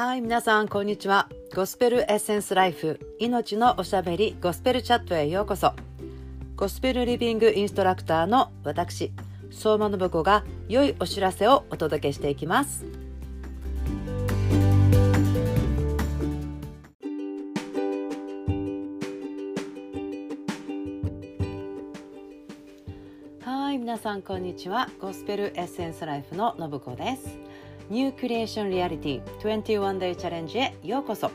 はい皆さんこんにちは。ゴスペルエッセンスライフ命のおしゃべりゴスペルチャットへようこそ。ゴスペルリビングインストラクターの私相馬信子が良いお知らせをお届けしていきます。はい皆さんこんにちは。ゴスペルエッセンスライフの信子です。ニュークリエーションリアリティ21 Day チャレンジへようこそ。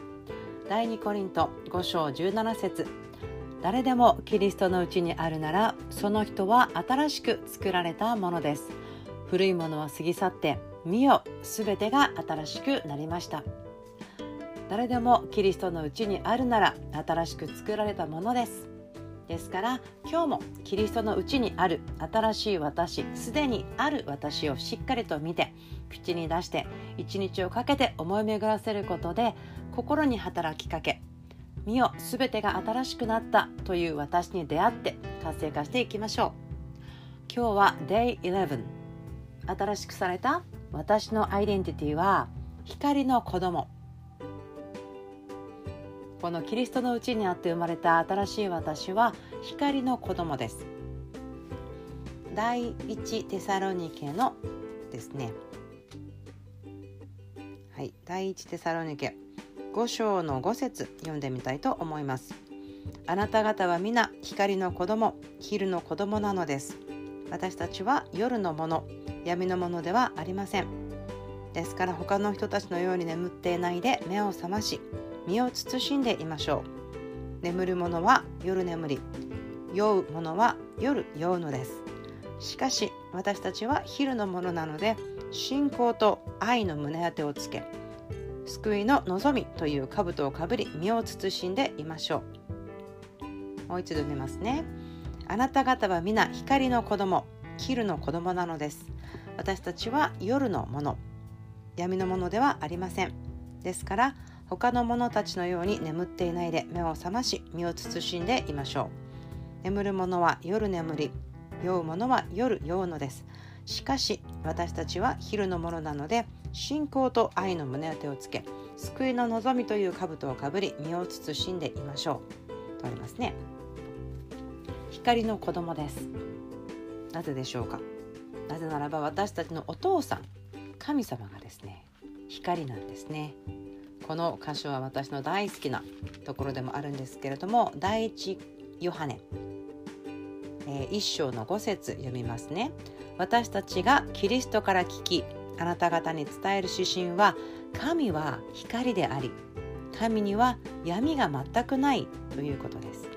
第2コリント5章17節。誰でもキリストのうちにあるならその人は新しく作られたものです。古いものは過ぎ去って見よすべてが新しくなりました。誰でもキリストのうちにあるなら新しく作られたものです。ですから今日もキリストのうちにある新しい私すでにある私をしっかりと見て口に出して一日をかけて思い巡らせることで心に働きかけ身を全てが新しくなったという私に出会って活性化していきましょう。今日は Day11 新しくされた私のアイデンティティは光の子供。このキリストのうちにあって生まれた新しい私は光の子供です。第一テサロニケのですね。はい第一テサロニケ。5章の5節。読んでみたいと思います。あなた方は皆光の子供昼の子供なのです。私たちは夜のもの闇のものではありません。ですから他の人たちのように眠っていないで目を覚まし身を慎んでいましょう。眠る者は夜眠り。酔う者は夜酔うのです。しかし私たちは昼のものなので信仰と愛の胸当てをつけ救いの望みという兜をかぶり身を慎んでいましょう。もう一度読みますね。あなた方は皆光の子供昼の子供なのです。私たちは夜のもの。闇のものではありません。ですから他の者たちのように眠っていないで目を覚まし身を慎んでいましょう。眠る者は夜眠り酔う者は夜酔うのです。しかし私たちは昼のものなので信仰と愛の胸当てをつけ救いの望みという兜をかぶり身を慎んでいましょう。とありますね。光の子供です。なぜでしょうか？なぜならば私たちのお父さん神様がですね光なんですね。この箇所は私の大好きなところでもあるんですけれども第一ヨハネ、えー、一章の5節読みますね。私たちがキリストから聞きあなた方に伝える指針は神は光であり神には闇が全くないということです。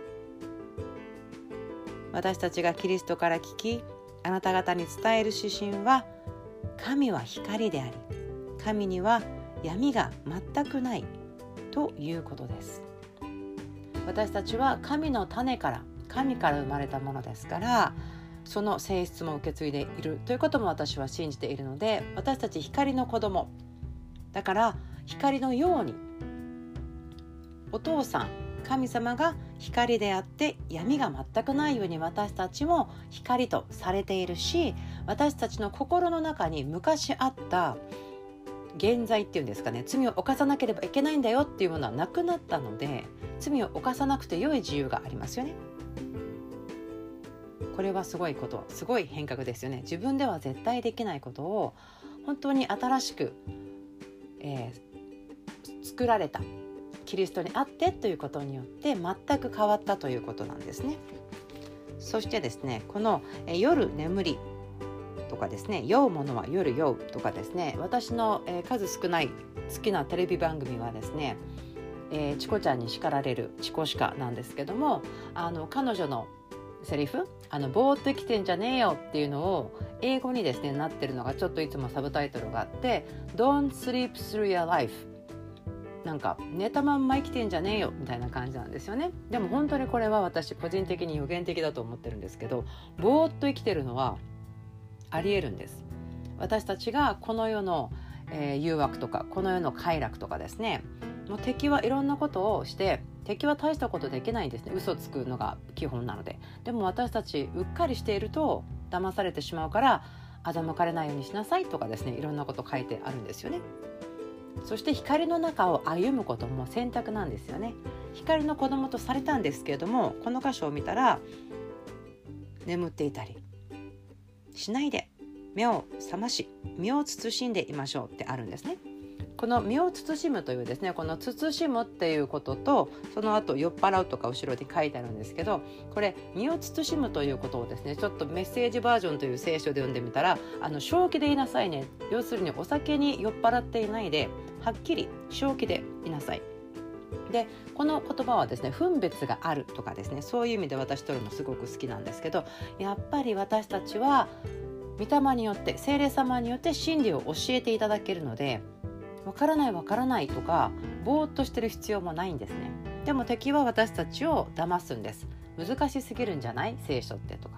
私たちがキリストから聞きあなた方に伝える指針は神は光であり神には闇が全くないということです。私たちは神の種から神から生まれたものですからその性質も受け継いでいるということも私は信じているので私たち光の子供だから光のようにお父さん神様が光であって闇が全くないように私たちも光とされているし私たちの心の中に昔あった現在っていうんですかね罪を犯さなければいけないんだよっていうものはなくなったので罪を犯さなくて良い自由がありますよね。これはすごいことすごい変革ですよね自分では絶対できないことを本当に新しく、えー、作られたキリストにあってということによって全く変わったということなんですねそしてですねこの、え、夜眠りとかですね酔うものは夜酔うとかですね私の、えー、数少ない好きなテレビ番組はですねえー、チコちゃんに叱られるチコシカなんですけどもあの彼女のセリフあのぼーっと生きてんじゃねえよっていうのを英語にですねなってるのがちょっといつもサブタイトルがあって「Don't sleep through your life」なんか寝たまんま生きてんじゃねえよみたいな感じなんですよね。でも本当にこれは私個人的に予言的だと思ってるんですけどぼーっと生きてるのはありえるんです。私たちがこの世の、えー、誘惑とかこの世の快楽とかですね。もう敵はいろんなことをして敵は大したことできないんですね。嘘つくのが基本なので。でも私たちうっかりしていると騙されてしまうから欺かれないようにしなさいとかですねいろんなこと書いてあるんですよね。そして光の中を歩むことも選択なんですよね。光の子供とされたんですけれどもこの箇所を見たら眠っていたりしないで目を覚まし身を慎んでいましょうってあるんですね。この身を慎むというですねこの慎むっていうこととその後酔っ払うとか後ろに書いてあるんですけどこれ身を慎むということをですねちょっとメッセージバージョンという聖書で読んでみたらあの正気でいなさいね。要するにお酒に酔っ払っていないではっきり正気でいなさい。でこの言葉はですね分別があるとかですねそういう意味で私とるのすごく好きなんですけどやっぱり私たちは御霊によって精霊様によって真理を教えていただけるのでわからないわからないとかぼーっとしてる必要もないんですね。でも敵は私たちを騙すんです。難しすぎるんじゃない？聖書ってとか。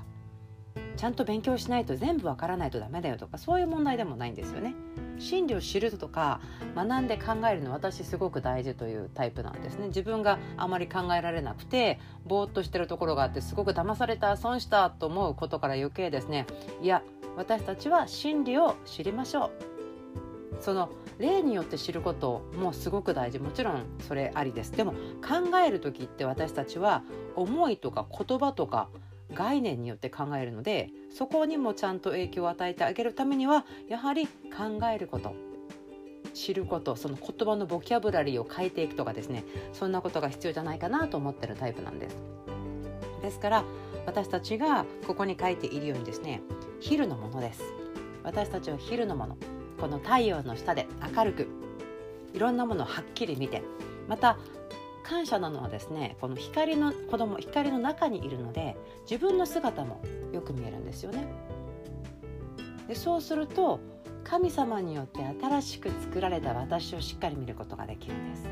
ちゃんと勉強しないと全部わからないとダメだよとかそういう問題でもないんですよね。真理を知るとか学んで考えるの私すごく大事というタイプなんですね。自分があまり考えられなくてぼーっとしてるところがあってすごく騙された損したと思うことから余計ですね。いや私たちは真理を知りましょう。その例によって知ることもすごく大事。もちろんそれありです。でも考える時って私たちは思いとか言葉とか概念によって考えるのでそこにもちゃんと影響を与えてあげるためにはやはり考えること知ることその言葉のボキャブラリーを変えていくとかですねそんなことが必要じゃないかなと思ってるタイプなんです。ですから私たちがここに書いているようにですね昼のものです。私たちは昼のものこの太陽の下で明るくいろんなものをはっきり見てまた感謝なのはですねこの光の子供光の中にいるので自分の姿もよく見えるんですよね。でそうすると神様によって新しく作られた私をしっかり見ることができるんです。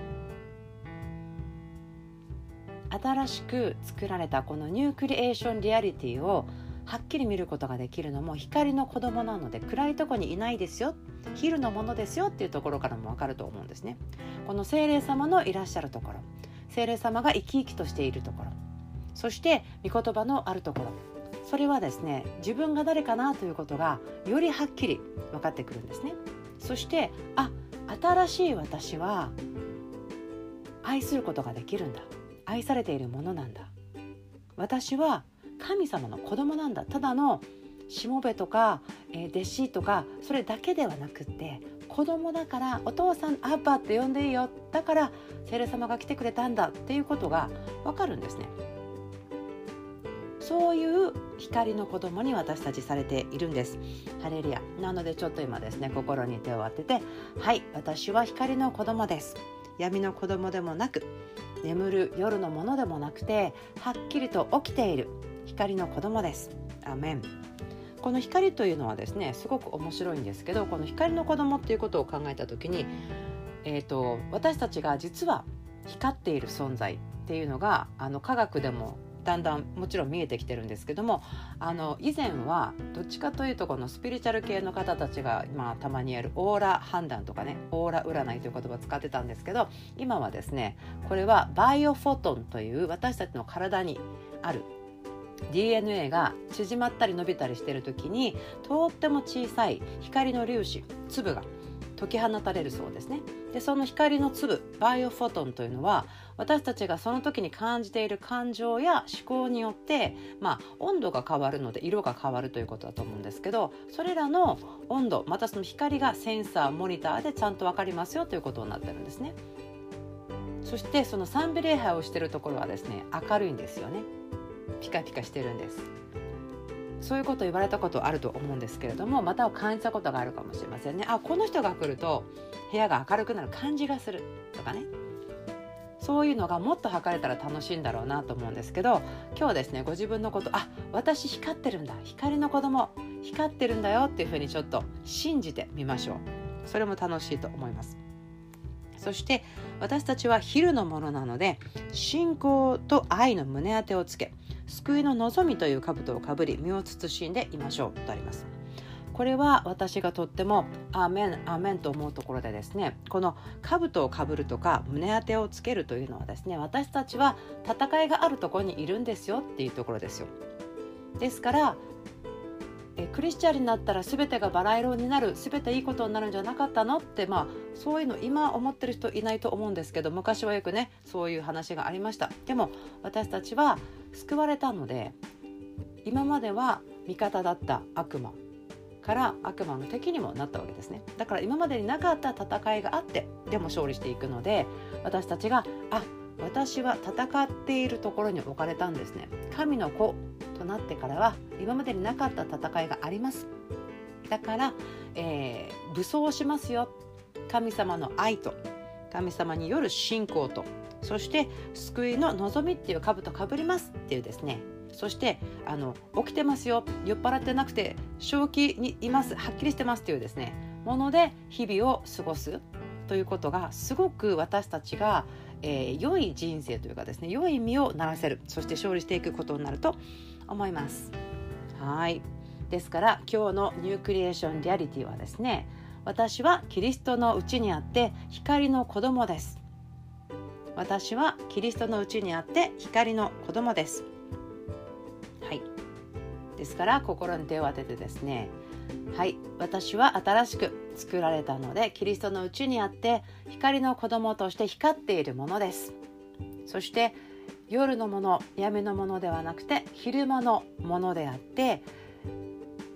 新しく作られたこのニュークリエーションリアリティをはっきり見ることができるのも光の子供なので暗いとこにいないですよ昼のものですよっていうところからもわかると思うんですねこの精霊様のいらっしゃるところ精霊様が生き生きとしているところ。そして御言葉のあるところ。それはですね自分が誰かなということがよりはっきり分かってくるんですね。そしてあ新しい私は愛することができるんだ。愛されているものなんだ。私は神様の子供なんだ。ただのしもべとか、えー、弟子とかそれだけではなくって子供だからお父さんアッパって呼んでいいよだから聖霊様が来てくれたんだっていうことがわかるんですね。そういう光の子供に私たちされているんです。ハレルヤ。なのでちょっと今ですね、心に手を当てて、はい、私は光の子供です。闇の子供でもなく、眠る夜のものでもなくて、はっきりと起きている光の子供ですアメンこの光というのはですねすごく面白いんですけどこの光の子供っていうことを考えた時に、えーと、私たちが実は光っている存在っていうのがあの科学でもだんだんもちろん見えてきてるんですけどもあの以前はどっちかというとこのスピリチュアル系の方たちが今たまにやるオーラ判断とかねオーラ占いという言葉を使ってたんですけど今はですねこれはバイオフォトンという私たちの体にある DNA が縮まったり伸びたりしてる時にとっても小さい光の粒子粒が解き放たれるそうですね。でその光の粒バイオフォトンというのは私たちがその時に感じている感情や思考によって、まあ、温度が変わるので色が変わるということだと思うんですけどそれらの温度またその光がセンサーモニターでちゃんと分かりますよということになってるんですね。そしてその賛美礼拝をしているところはですね明るいんですよね。ピカピカしてるんです。そういうこと言われたことあると思うんですけれどもまた感じたことがあるかもしれませんね。あこの人が来ると部屋が明るくなる感じがする。とかね。そういうのがもっと測れたら楽しいんだろうなと思うんですけど今日ですねご自分のことあ私光ってるんだ。光の子供。光ってるんだよっていうふうにちょっと信じてみましょう。それも楽しいと思います。そして私たちは昼のものなので信仰と愛の胸当てをつけ救いの望みという兜をかぶり身を慎んでいましょうとあります。これは私がとってもアーメンアーメンと思うところでですねこの兜をかぶるとか胸当てをつけるというのはですね私たちは戦いがあるところにいるんですよっていうところですよ。ですからえクリスチャンになったら全てがバラ色になる全ていいことになるんじゃなかったの？ってまあそういうの今思ってる人いないと思うんですけど昔はよくねそういう話がありました。でも私たちは救われたので今までは味方だった悪魔から悪魔の敵にもなったわけですね。だから今までになかった戦いがあってでも勝利していくので私たちがあ私は戦っているところに置かれたんですね。神の子となってからは今までになかった戦いがあります。だから、えー、武装しますよ。神様の愛と神様による信仰とそして救いの望みっていう兜かぶりますっていうですね。そしてあの起きてますよ。酔っ払ってなくて正気にいます。はっきりしてますというですね。もので日々を過ごす。ということがすごく私たちが、えー、良い人生というかですね良い身をならせる。そして勝利していくことになると思います。はい。ですから今日のニュークリエーションリアリティはですね私はキリストのうちにあって光の子供です。私はキリストのうちにあって光の子供です。はい。ですから心に手を当ててですねはい。私は新しく作られたのでキリストのうちにあって光の子供として光っているものです。そして夜のもの闇のものではなくて昼間のものであって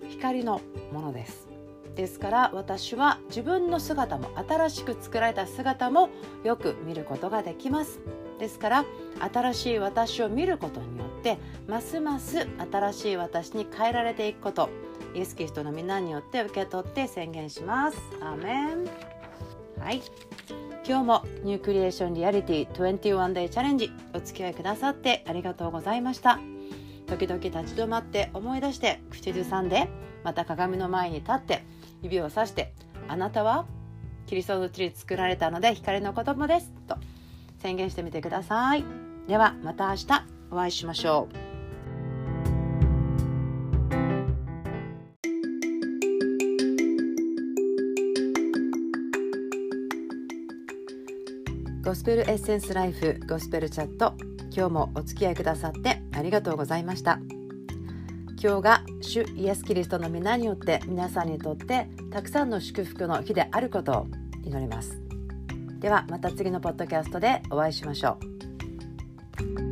光のものです。ですから私は自分の姿も新しく作られた姿もよく見ることができます。ですから新しい私を見ることによってますます新しい私に変えられていくことイエス・キリストの皆によって受け取って宣言します。アーメン。はい。今日もニュークリエーションリアリティ 21day チャレンジお付き合いくださってありがとうございました。時々立ち止まって思い出して口ずさんでまた鏡の前に立って指をさしてあなたはキリストのうちに作られたので光の子供です。と宣言してみてください。ではまた明日お会いしましょう。ゴスペルエッセンスライフゴスペルチャット。今日もお付き合いくださってありがとうございました。今日が主イエス・キリストの皆によって皆さんにとってたくさんの祝福の日であることを祈ります。ではまた次のポッドキャストでお会いしましょう。